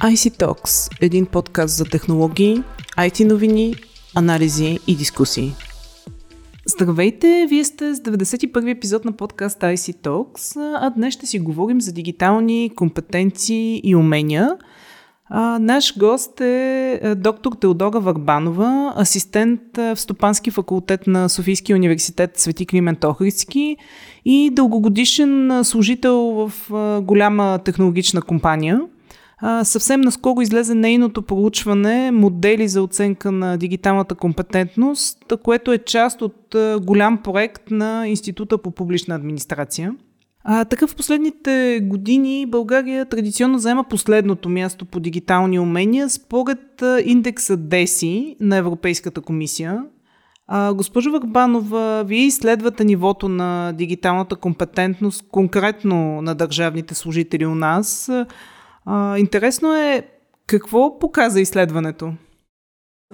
IC Talks – един подкаст за технологии, IT новини, анализи и дискусии. Здравейте, вие сте с 91 епизод на подкаст IC Talks, а днес ще си говорим за дигитални компетенции и умения. А, наш гост е доктор Теодора Варбанова, асистент в Стопански факултет на Софийския университет Свети Климент Охридски и дългогодишен служител в голяма технологична компания – а, съвсем наскоро излезе нейното проучване Модели за оценка на дигиталната компетентност, което е част от голям проект на Института по публична администрация. А, така в последните години България традиционно заема последното място по дигитални умения според индекса DESI на Европейската комисия. А, госпожо Върбанова, вие изследвате нивото на дигиталната компетентност конкретно на държавните служители у нас. А, интересно е какво показа изследването?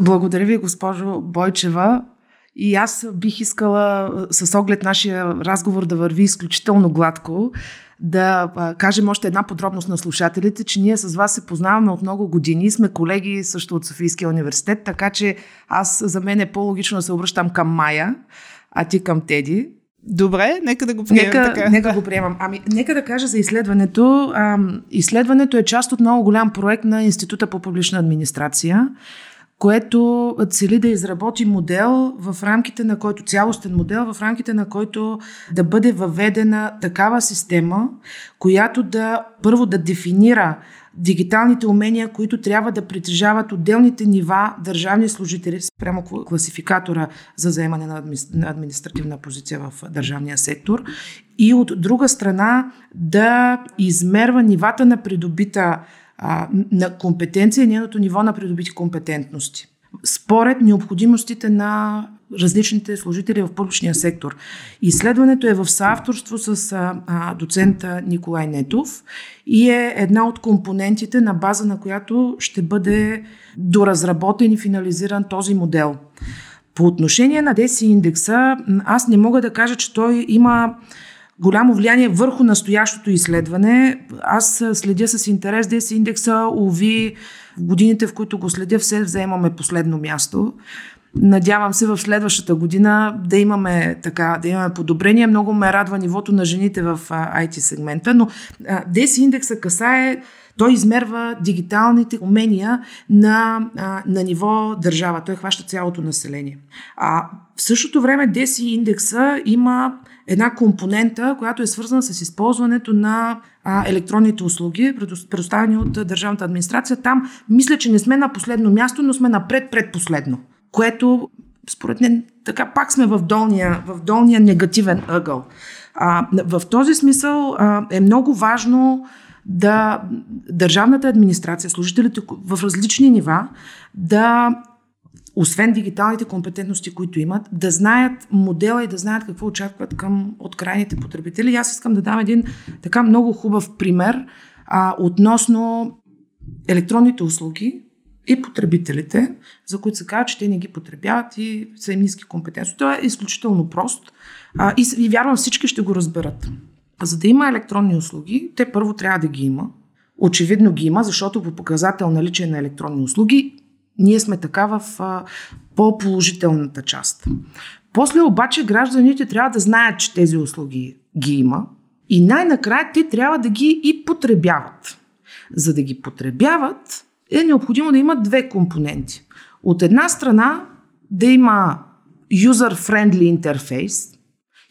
Благодаря ви, госпожо Бойчева. И аз бих искала с оглед нашия разговор да върви изключително гладко, да кажем още една подробност на слушателите, че ние с вас се познаваме от много години, сме колеги също от Софийския университет, така че аз за мен е по-логично да се обръщам към Майя, а ти към Теди. Добре, нека да го приемем нека, така. Нека го приемам. Ами, нека да кажа за изследването. А, изследването е част от много голям проект на Института по публична администрация, което цели да изработи модел в рамките на който, цялостен модел, в рамките на който да бъде въведена такава система, която да първо да дефинира дигиталните умения, които трябва да притежават отделните нива държавни служители спрямо класификатора за заемане на административна позиция в държавния сектор. И от друга страна да измерва нивата на придобита на компетенция и нейното ниво на придобити компетентности. Според необходимостите на различните служители в публичния сектор. Изследването е в съавторство с а, доцента Николай Нетов и е една от компонентите на база на която ще бъде доразработен и финализиран този модел. По отношение на DESI индекса, аз не мога да кажа, че той има голямо влияние върху настоящото изследване. Аз следя с интерес DESI индекса, уви в годините, в които го следя, все вземаме последно място. Надявам се в следващата година да имаме, така, да имаме подобрение. Много ме радва нивото на жените в IT сегмента, но DESI индекса касае той измерва дигиталните умения на, на ниво държава. Той хваща цялото население. А в същото време DESI индекса има една компонента, която е свързана с използването на електронните услуги, предоставени от държавната администрация. Там мисля, че не сме на последно място, но сме напред предпоследно, което според мен така пак сме в долния, в долния негативен ъгъл. А, в този смисъл а, е много важно да държавната администрация, служителите в различни нива, да освен дигиталните компетентности, които имат, да знаят модела и да знаят какво очакват към, от крайните потребители. аз искам да дам един така много хубав пример а, относно електронните услуги и потребителите, за които се казва, че те не ги потребяват и са им ниски компетентности. Това е изключително прост а, и, и вярвам всички ще го разберат. За да има електронни услуги, те първо трябва да ги има. Очевидно ги има, защото по показател наличие на електронни услуги ние сме така в а, по-положителната част. После обаче гражданите трябва да знаят, че тези услуги ги има и най-накрая те трябва да ги и потребяват. За да ги потребяват е необходимо да има две компоненти. От една страна да има user-friendly интерфейс,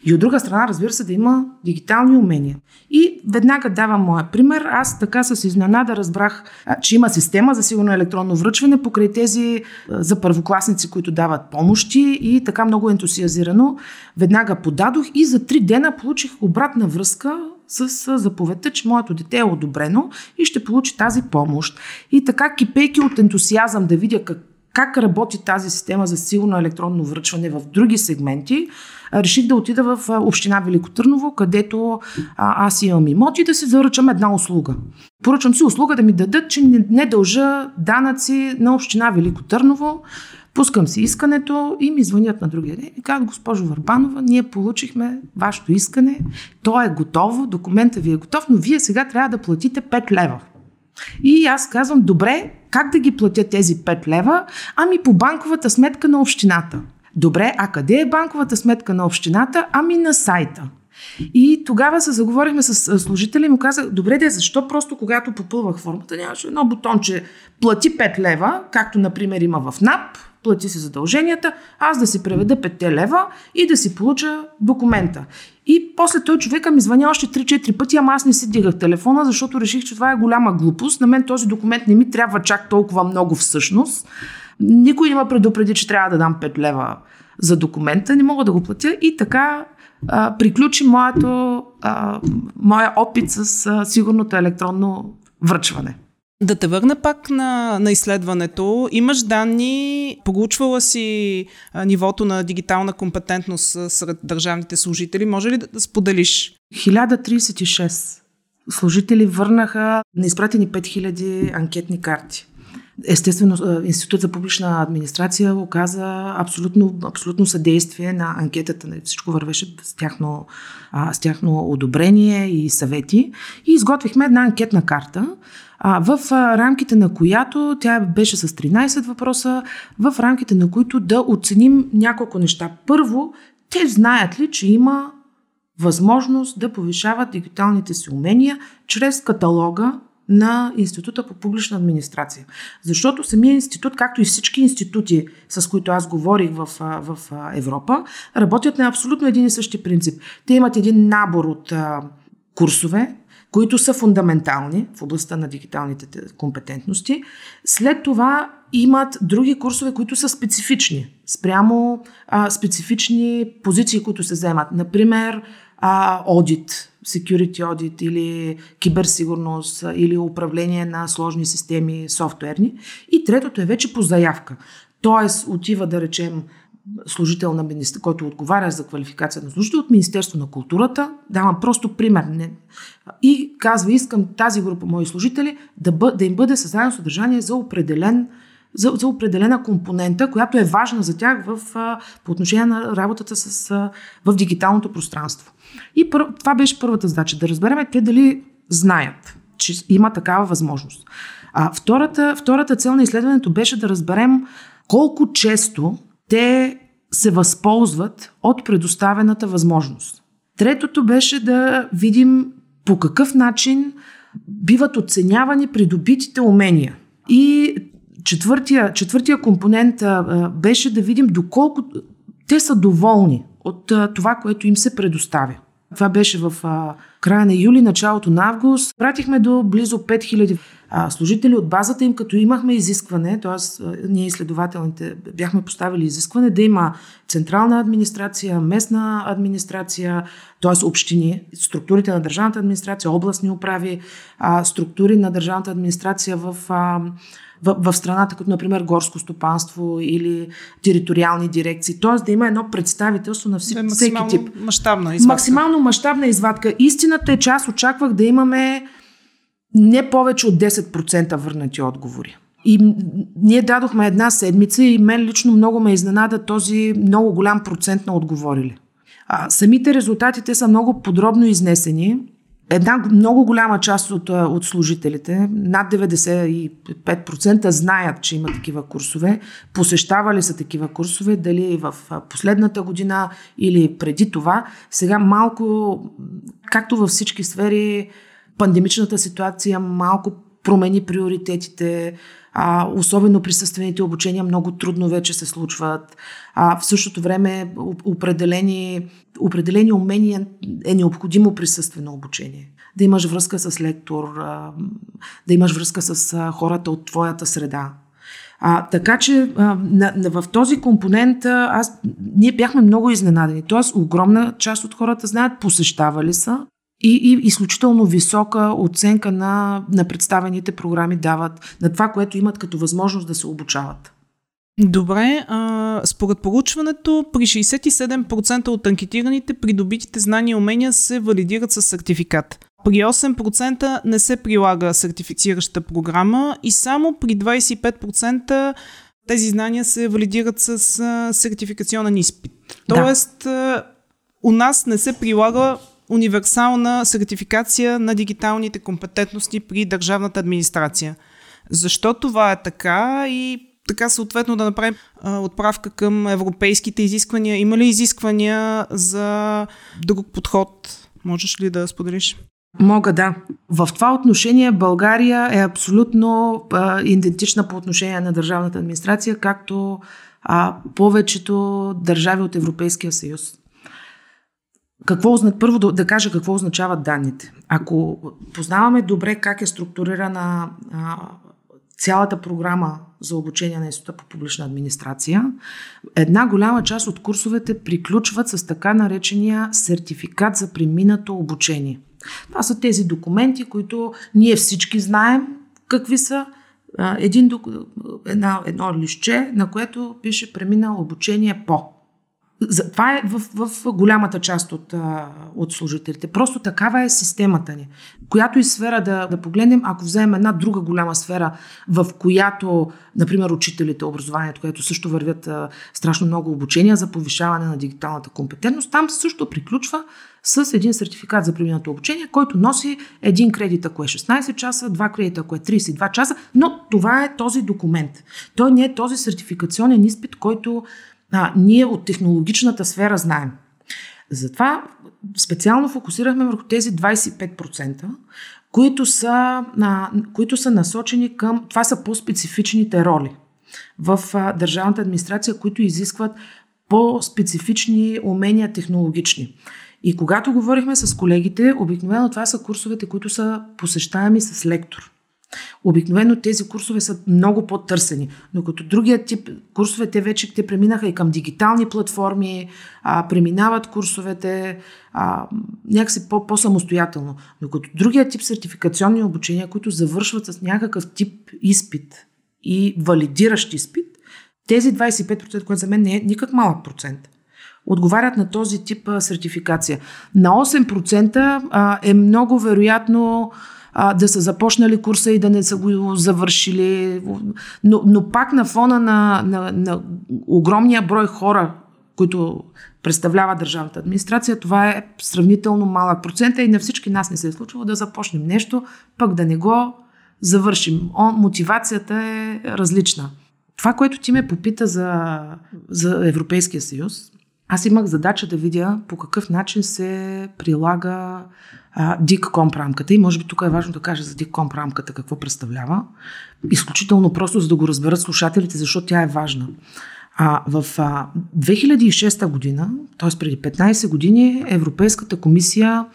и от друга страна, разбира се, да има дигитални умения. И веднага давам моя пример. Аз така с изненада разбрах, че има система за сигурно електронно връчване покрай тези за първокласници, които дават помощи и така много ентусиазирано. Веднага подадох и за три дена получих обратна връзка с заповедта, че моето дете е одобрено и ще получи тази помощ. И така, кипейки от ентусиазъм да видя как, как работи тази система за сигурно електронно връчване в други сегменти, реших да отида в община Велико Търново, където аз имам имот да си заръчам една услуга. Поръчам си услуга да ми дадат, че не дължа данъци на община Велико Търново. Пускам си искането и ми звънят на другия ден и казват, госпожо Върбанова, ние получихме вашето искане, то е готово, документът ви е готов, но вие сега трябва да платите 5 лева. И аз казвам, добре, как да ги платя тези 5 лева? Ами по банковата сметка на общината. Добре, а къде е банковата сметка на общината? Ами на сайта. И тогава се заговорихме с служители и му казах, добре де, защо просто когато попълвах формата нямаше едно бутонче плати 5 лева, както например има в НАП, плати си задълженията, аз да си преведа 5 лева и да си получа документа. И после той човека ми звъня още 3-4 пъти, ама аз не си дигах телефона, защото реших, че това е голяма глупост. На мен този документ не ми трябва чак толкова много всъщност. Никой не ме предупреди, че трябва да дам 5 лева за документа, не мога да го платя и така а, приключи моето, а, моя опит с а, сигурното електронно връчване. Да те върна пак на, на изследването. Имаш данни, получвала си а, нивото на дигитална компетентност сред държавните служители. Може ли да, да споделиш? 1036 служители върнаха на изпратени 5000 анкетни карти. Естествено, Институт за публична администрация оказа абсолютно, абсолютно съдействие на анкетата. Всичко вървеше с тяхно, с тяхно одобрение и съвети. И изготвихме една анкетна карта, в рамките на която тя беше с 13 въпроса, в рамките на които да оценим няколко неща. Първо, те знаят ли, че има възможност да повишават дигиталните си умения чрез каталога на Института по публична администрация. Защото самия институт, както и всички институти, с които аз говорих в, в Европа, работят на абсолютно един и същи принцип. Те имат един набор от а, курсове, които са фундаментални в областта на дигиталните компетентности. След това имат други курсове, които са специфични, спрямо а, специфични позиции, които се вземат. Например, а, аудит, security audit или киберсигурност или управление на сложни системи софтуерни. И третото е вече по заявка. Тоест отива да речем служител на министр, който отговаря за квалификация на служител от Министерство на културата. Давам просто пример. Не. И казва, искам тази група мои служители да, бъ, да им бъде създадено съдържание за определен за, за определена компонента, която е важна за тях в, по отношение на работата с, в дигиталното пространство. И пър, това беше първата задача, да разберем те дали знаят, че има такава възможност. А втората, втората цел на изследването беше да разберем колко често те се възползват от предоставената възможност. Третото беше да видим по какъв начин биват оценявани придобитите умения. И четвъртия, четвъртия компонент беше да видим доколко те са доволни от това, което им се предоставя. Това беше в края на юли, началото на август. Пратихме до близо 5000 а, служители от базата им, като имахме изискване, т.е. ние изследователните бяхме поставили изискване да има централна администрация, местна администрация, т.е. общини, структурите на държавната администрация, областни управи, а, структури на държавната администрация в а, в, в страната, като например горско стопанство или териториални дирекции. Т.е. да има едно представителство на всеки, да, всеки тип. Мащабна извадка. Максимално мащабна извадка. Истината е, че аз очаквах да имаме не повече от 10% върнати отговори. И ние дадохме една седмица и мен лично много ме изненада този много голям процент на отговорили. А, самите резултатите са много подробно изнесени. Една много голяма част от, от служителите, над 95% знаят, че има такива курсове, посещавали са такива курсове, дали в последната година или преди това. Сега малко, както във всички сфери, пандемичната ситуация малко промени приоритетите, а, особено присъствените обучения много трудно вече се случват. А, в същото време определени, определени умения е необходимо присъствено обучение. Да имаш връзка с лектор, а, да имаш връзка с а, хората от твоята среда. А, така че а, на, на, в този компонент а, аз, ние бяхме много изненадени. Тоест, огромна част от хората знаят, посещавали са, и, и изключително висока оценка на, на представените програми дават, на това, което имат като възможност да се обучават. Добре, а, според поручването, при 67% от анкетираните придобитите знания и умения се валидират с сертификат. При 8% не се прилага сертифицираща програма и само при 25% тези знания се валидират с а, сертификационен изпит. Тоест, да. у нас не се прилага универсална сертификация на дигиталните компетентности при държавната администрация. Защо това е така и така съответно да направим а, отправка към европейските изисквания? Има ли изисквания за друг подход? Можеш ли да споделиш? Мога да. В това отношение България е абсолютно а, идентична по отношение на държавната администрация, както а, повечето държави от Европейския съюз. Какво, първо да, да кажа какво означават данните. Ако познаваме добре как е структурирана а, цялата програма за обучение на Института по публична администрация, една голяма част от курсовете приключват с така наречения сертификат за преминато обучение. Това са тези документи, които ние всички знаем какви са. Един, една, едно лище, на което пише преминал обучение по. Това е в, в голямата част от, от служителите. Просто такава е системата ни. Която и сфера да, да погледнем, ако вземем една друга голяма сфера, в която, например, учителите, образованието, което също вървят а, страшно много обучения за повишаване на дигиталната компетентност, там също приключва с един сертификат за преминато обучение, който носи един кредит, ако е 16 часа, два кредита, ако е 32 часа, но това е този документ. Той не е този сертификационен изпит, който а, ние от технологичната сфера знаем. Затова специално фокусирахме върху тези 25%, които са, а, които са насочени към. Това са по-специфичните роли в а, държавната администрация, които изискват по-специфични умения технологични. И когато говорихме с колегите, обикновено това са курсовете, които са посещаеми с лектор. Обикновено тези курсове са много по-търсени, но като другия тип курсове, те вече те преминаха и към дигитални платформи, а, преминават курсовете а, някакси по- по-самостоятелно. Но като другия тип сертификационни обучения, които завършват с някакъв тип изпит и валидиращ изпит, тези 25%, което за мен не е никак малък процент, отговарят на този тип сертификация. На 8% а, е много вероятно а, да са започнали курса и да не са го завършили. Но, но пак на фона на, на, на огромния брой хора, които представлява държавната администрация, това е сравнително малък процент и на всички нас не се е случвало да започнем нещо, пък да не го завършим. О, мотивацията е различна. Това, което ти ме попита за, за Европейския съюз, аз имах задача да видя по какъв начин се прилага DICCOMP рамката и може би тук е важно да кажа за DICCOMP рамката какво представлява. Изключително просто, за да го разберат слушателите, защото тя е важна. А, в а, 2006 година, т.е. преди 15 години, Европейската комисия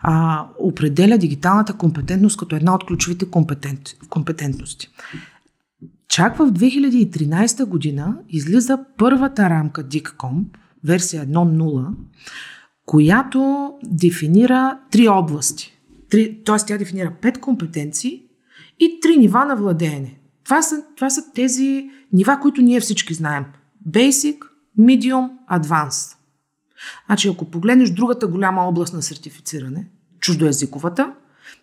а, определя дигиталната компетентност като една от ключовите компетент, компетентности. Чак в 2013 година излиза първата рамка DICCOMP, версия 1.0, която дефинира три области. Три, т.е. тя дефинира пет компетенции и три нива на владеене. Това са, това са тези нива, които ние всички знаем. Basic, Medium, Advanced. Значи, ако погледнеш другата голяма област на сертифициране, чуждоязиковата,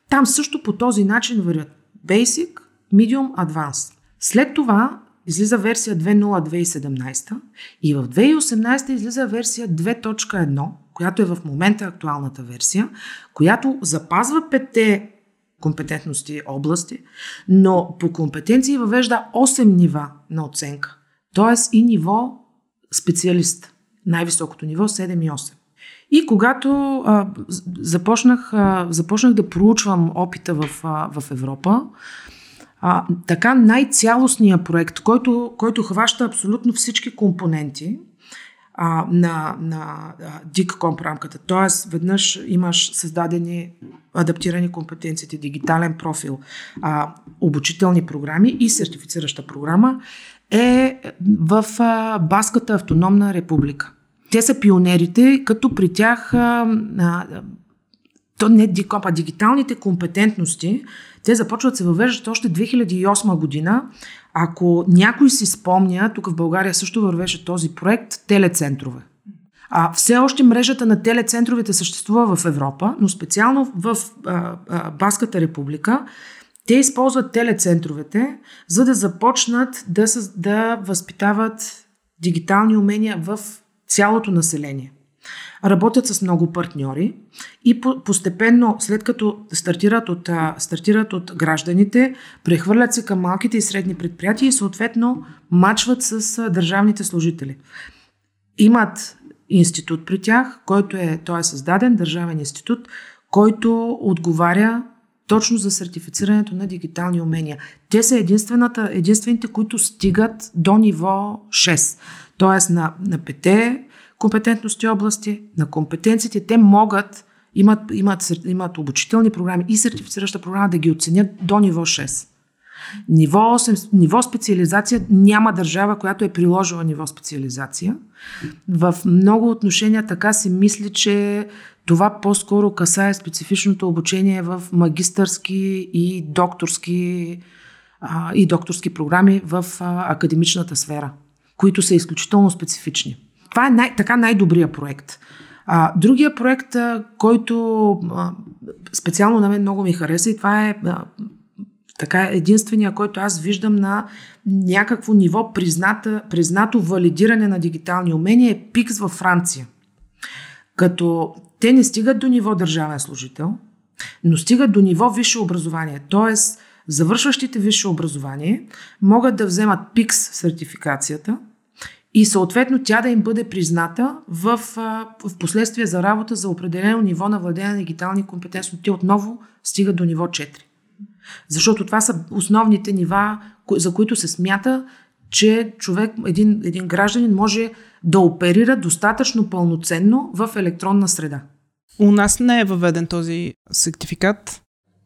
там също по този начин вървят Basic, Medium, Advanced. След това излиза версия 2.0.2017 и в 2018 излиза версия 2.1, която е в момента актуалната версия, която запазва петте компетентности области, но по компетенции въвежда 8 нива на оценка. Тоест и ниво специалист. Най-високото ниво 7 и 8. И когато а, започнах, а, започнах да проучвам опита в, а, в Европа, а, така най-цялостният проект, който, който хваща абсолютно всички компоненти а, на, на DICCOMP рамката, т.е. веднъж имаш създадени адаптирани компетенциите, дигитален профил, а, обучителни програми и сертифицираща програма, е в а, Баската автономна република. Те са пионерите, като при тях а, а, то не дикоп, а дигиталните компетентности, те започват се въвеждат още 2008 година. Ако някой си спомня, тук в България също вървеше този проект, телецентрове. А, все още мрежата на телецентровете съществува в Европа, но специално в а, а, Баската република те използват телецентровете, за да започнат да, да възпитават дигитални умения в цялото население. Работят с много партньори и постепенно, след като стартират от, стартират от гражданите, прехвърлят се към малките и средни предприятия и съответно мачват с държавните служители. Имат институт при тях, който е, той е създаден, държавен институт, който отговаря точно за сертифицирането на дигитални умения. Те са единствените, които стигат до ниво 6. Тоест на, на пете компетентности области, на компетенциите, те могат, имат, имат, имат обучителни програми и сертифицираща програма да ги оценят до ниво 6. Ниво 8, ниво специализация няма държава, която е приложила ниво специализация. В много отношения така се мисли, че това по-скоро касае специфичното обучение в магистърски и докторски, а, и докторски програми в а, академичната сфера, които са изключително специфични. Това е най- така най-добрият проект. А, другия проект, а, който а, специално на мен много ми хареса и това е а, така единствения, който аз виждам на някакво ниво призната, признато валидиране на дигитални умения е ПИКС във Франция. Като те не стигат до ниво държавен служител, но стигат до ниво висше образование. Тоест, завършващите висше образование могат да вземат ПИКС сертификацията и съответно тя да им бъде призната в, в последствие за работа за определено ниво на владение на дигитални компетентности. Те отново стигат до ниво 4. Защото това са основните нива, за които се смята, че човек, един, един гражданин може да оперира достатъчно пълноценно в електронна среда. У нас не е въведен този сертификат.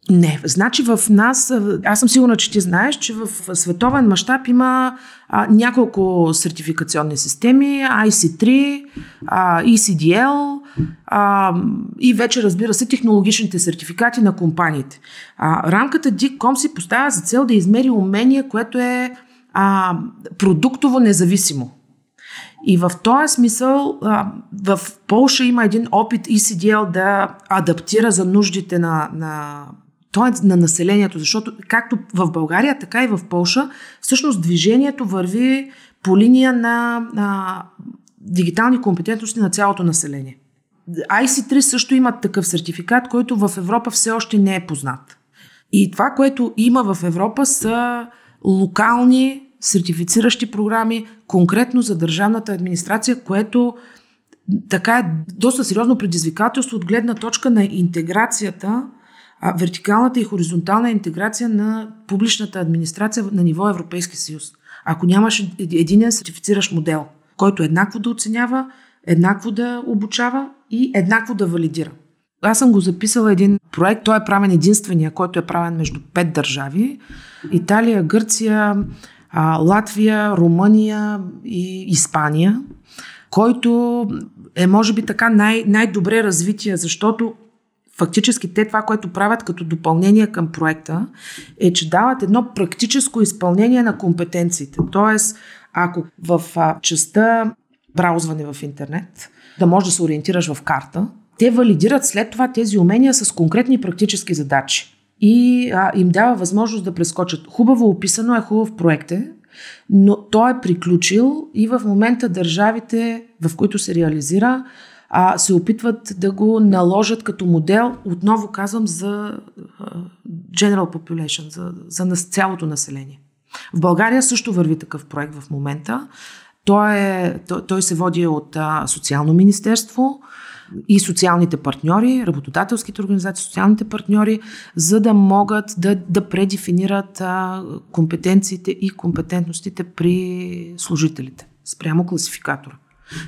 Не, значи в нас, аз съм сигурна, че ти знаеш, че в световен мащаб има а, няколко сертификационни системи, IC3, а, ECDL а, и вече разбира се технологичните сертификати на компаниите. А, рамката DICOM си поставя за цел да измери умение, което е а, продуктово независимо. И в този смисъл в Полша има един опит ECDL да адаптира за нуждите на, на т.е. на населението, защото както в България, така и в Полша, всъщност движението върви по линия на, на дигитални компетентности на цялото население. IC3 също имат такъв сертификат, който в Европа все още не е познат. И това, което има в Европа са локални сертифициращи програми, конкретно за държавната администрация, което така е доста сериозно предизвикателство от гледна точка на интеграцията вертикалната и хоризонтална интеграция на публичната администрация на ниво Европейски съюз. Ако нямаш един сертифициращ модел, който еднакво да оценява, еднакво да обучава и еднакво да валидира. Аз съм го записала един проект, той е правен единствения, който е правен между пет държави. Италия, Гърция, Латвия, Румъния и Испания, който е може би така най- най-добре развитие, защото фактически те това, което правят като допълнение към проекта, е, че дават едно практическо изпълнение на компетенциите. Тоест, ако в частта браузване в интернет, да можеш да се ориентираш в карта, те валидират след това тези умения с конкретни практически задачи. И а, им дава възможност да прескочат. Хубаво описано е, хубав проект е, но той е приключил и в момента държавите, в които се реализира, а, се опитват да го наложат като модел, отново казвам, за general population, за, за цялото население. В България също върви такъв проект в момента. Той, е, той, той се води от а, Социално министерство и социалните партньори, работодателските организации, социалните партньори, за да могат да, да предефинират а, компетенциите и компетентностите при служителите спрямо класификатора.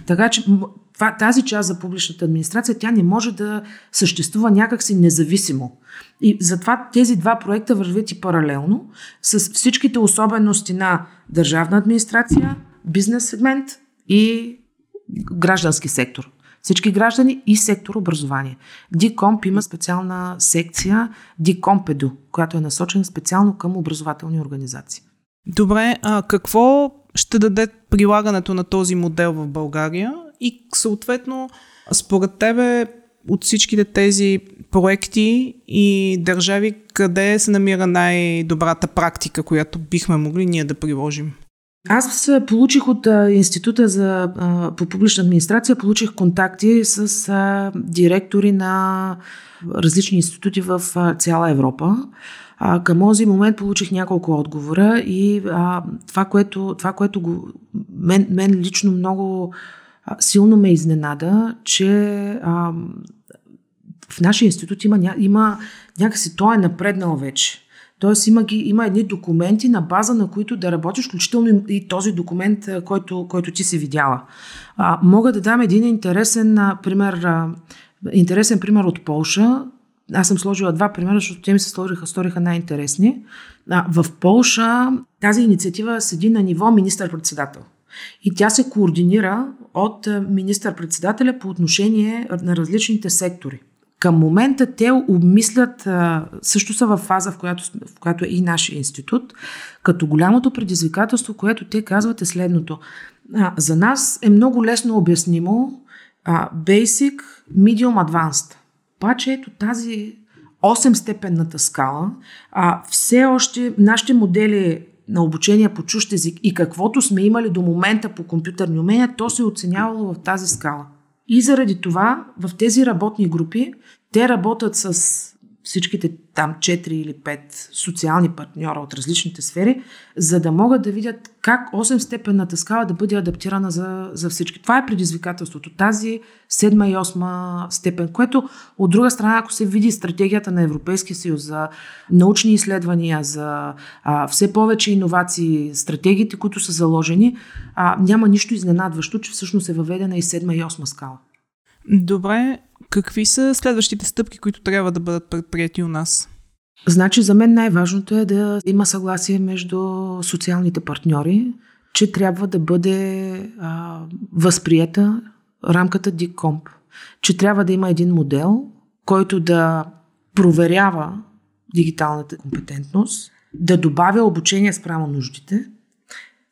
Така че това, тази част за публичната администрация, тя не може да съществува някакси независимо. И затова тези два проекта вървят и паралелно с всичките особености на държавна администрация, бизнес сегмент и граждански сектор. Всички граждани и сектор образование. Дикомп има специална секция Дикомпеду, която е насочена специално към образователни организации. Добре, а какво ще даде прилагането на този модел в България и съответно според тебе от всичките тези проекти и държави, къде се намира най-добрата практика, която бихме могли ние да приложим? Аз получих от Института за, по публична администрация, получих контакти с директори на различни институти в цяла Европа. Към този момент получих няколко отговора и това, което, това, което го, мен, мен лично много силно ме изненада, че а, в нашия институт има, има някакси, той е напреднал вече. Тоест има, ги, има едни документи, на база на които да работиш, включително и този документ, който, който ти си видяла. А, мога да дам един интересен а, пример, а, интересен пример от Полша. Аз съм сложила два примера, защото те ми се сториха, сториха най-интересни. А, в Полша тази инициатива седи на ниво министър-председател. И тя се координира от министър-председателя по отношение на различните сектори. Към момента те обмислят, също са в фаза, в която, в която е и нашия институт, като голямото предизвикателство, което те казват е следното. За нас е много лесно обяснимо Basic, Medium, Advanced. Обаче ето тази 8-степенната скала, а, все още нашите модели на обучение по чужд език и каквото сме имали до момента по компютърни умения, то се е оценявало в тази скала. И заради това в тези работни групи те работят с всичките там 4 или 5 социални партньора от различните сфери, за да могат да видят как 8-степенната скала да бъде адаптирана за, за всички. Това е предизвикателството. Тази 7 и 8 степен, което от друга страна, ако се види стратегията на Европейския съюз за научни изследвания, за а, все повече иновации, стратегиите, които са заложени, а, няма нищо изненадващо, че всъщност е въведена и 7 и 8 скала. Добре, какви са следващите стъпки, които трябва да бъдат предприяти у нас? Значи за мен най-важното е да има съгласие между социалните партньори, че трябва да бъде а, възприета рамката DICOMP, че трябва да има един модел, който да проверява дигиталната компетентност, да добавя обучение спрямо нуждите,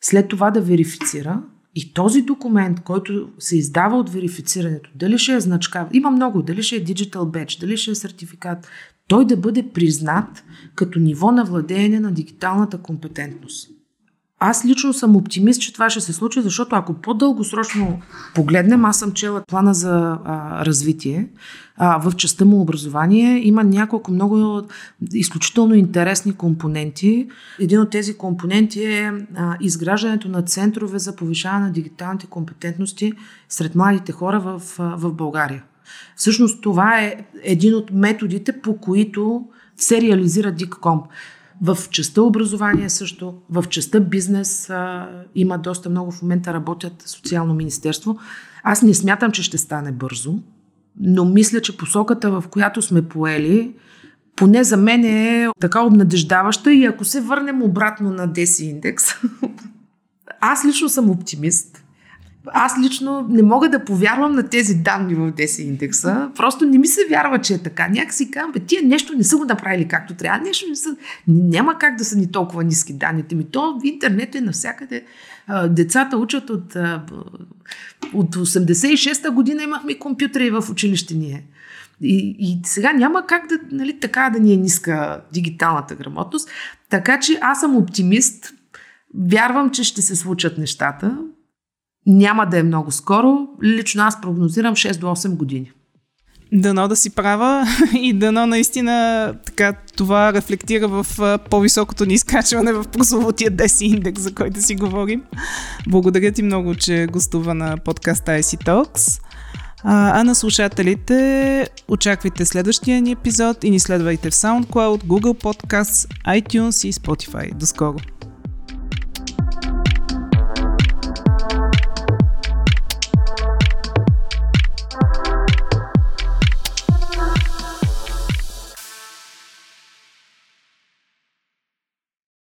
след това да верифицира и този документ, който се издава от верифицирането, дали ще е значка, има много, дали ще е Digital Badge, дали ще е сертификат, той да бъде признат като ниво на владеене на дигиталната компетентност. Аз лично съм оптимист, че това ще се случи, защото ако по-дългосрочно погледнем, аз съм чела плана за а, развитие а, в частта му образование. Има няколко много изключително интересни компоненти. Един от тези компоненти е а, изграждането на центрове за повишаване на дигиталните компетентности сред младите хора в, в България. Всъщност това е един от методите, по които се реализира DICCOMP. В частта образование също, в частта бизнес а, има доста много в момента работят социално министерство. Аз не смятам, че ще стане бързо, но мисля, че посоката, в която сме поели, поне за мен е така обнадеждаваща и ако се върнем обратно на Деси индекс, аз лично съм оптимист аз лично не мога да повярвам на тези данни в 10 индекса. Просто не ми се вярва, че е така. Някакси казвам, бе, тия нещо не са го направили както трябва. Нещо не са... Няма как да са ни толкова ниски данните ми. То в интернет е навсякъде. Децата учат от, от 86-та година имахме компютри в училище ние. И, и сега няма как да, нали, така да ни е ниска дигиталната грамотност. Така че аз съм оптимист. Вярвам, че ще се случат нещата. Няма да е много скоро. Лично аз прогнозирам 6 до 8 години. Дано да си права и дано наистина така, това рефлектира в по-високото ни изкачване в прословутия 10 индекс, за който си говорим. Благодаря ти много, че гостува на подкаста IC Talks. А, а на слушателите очаквайте следващия ни епизод и ни следвайте в SoundCloud, Google Podcasts, iTunes и Spotify. До скоро!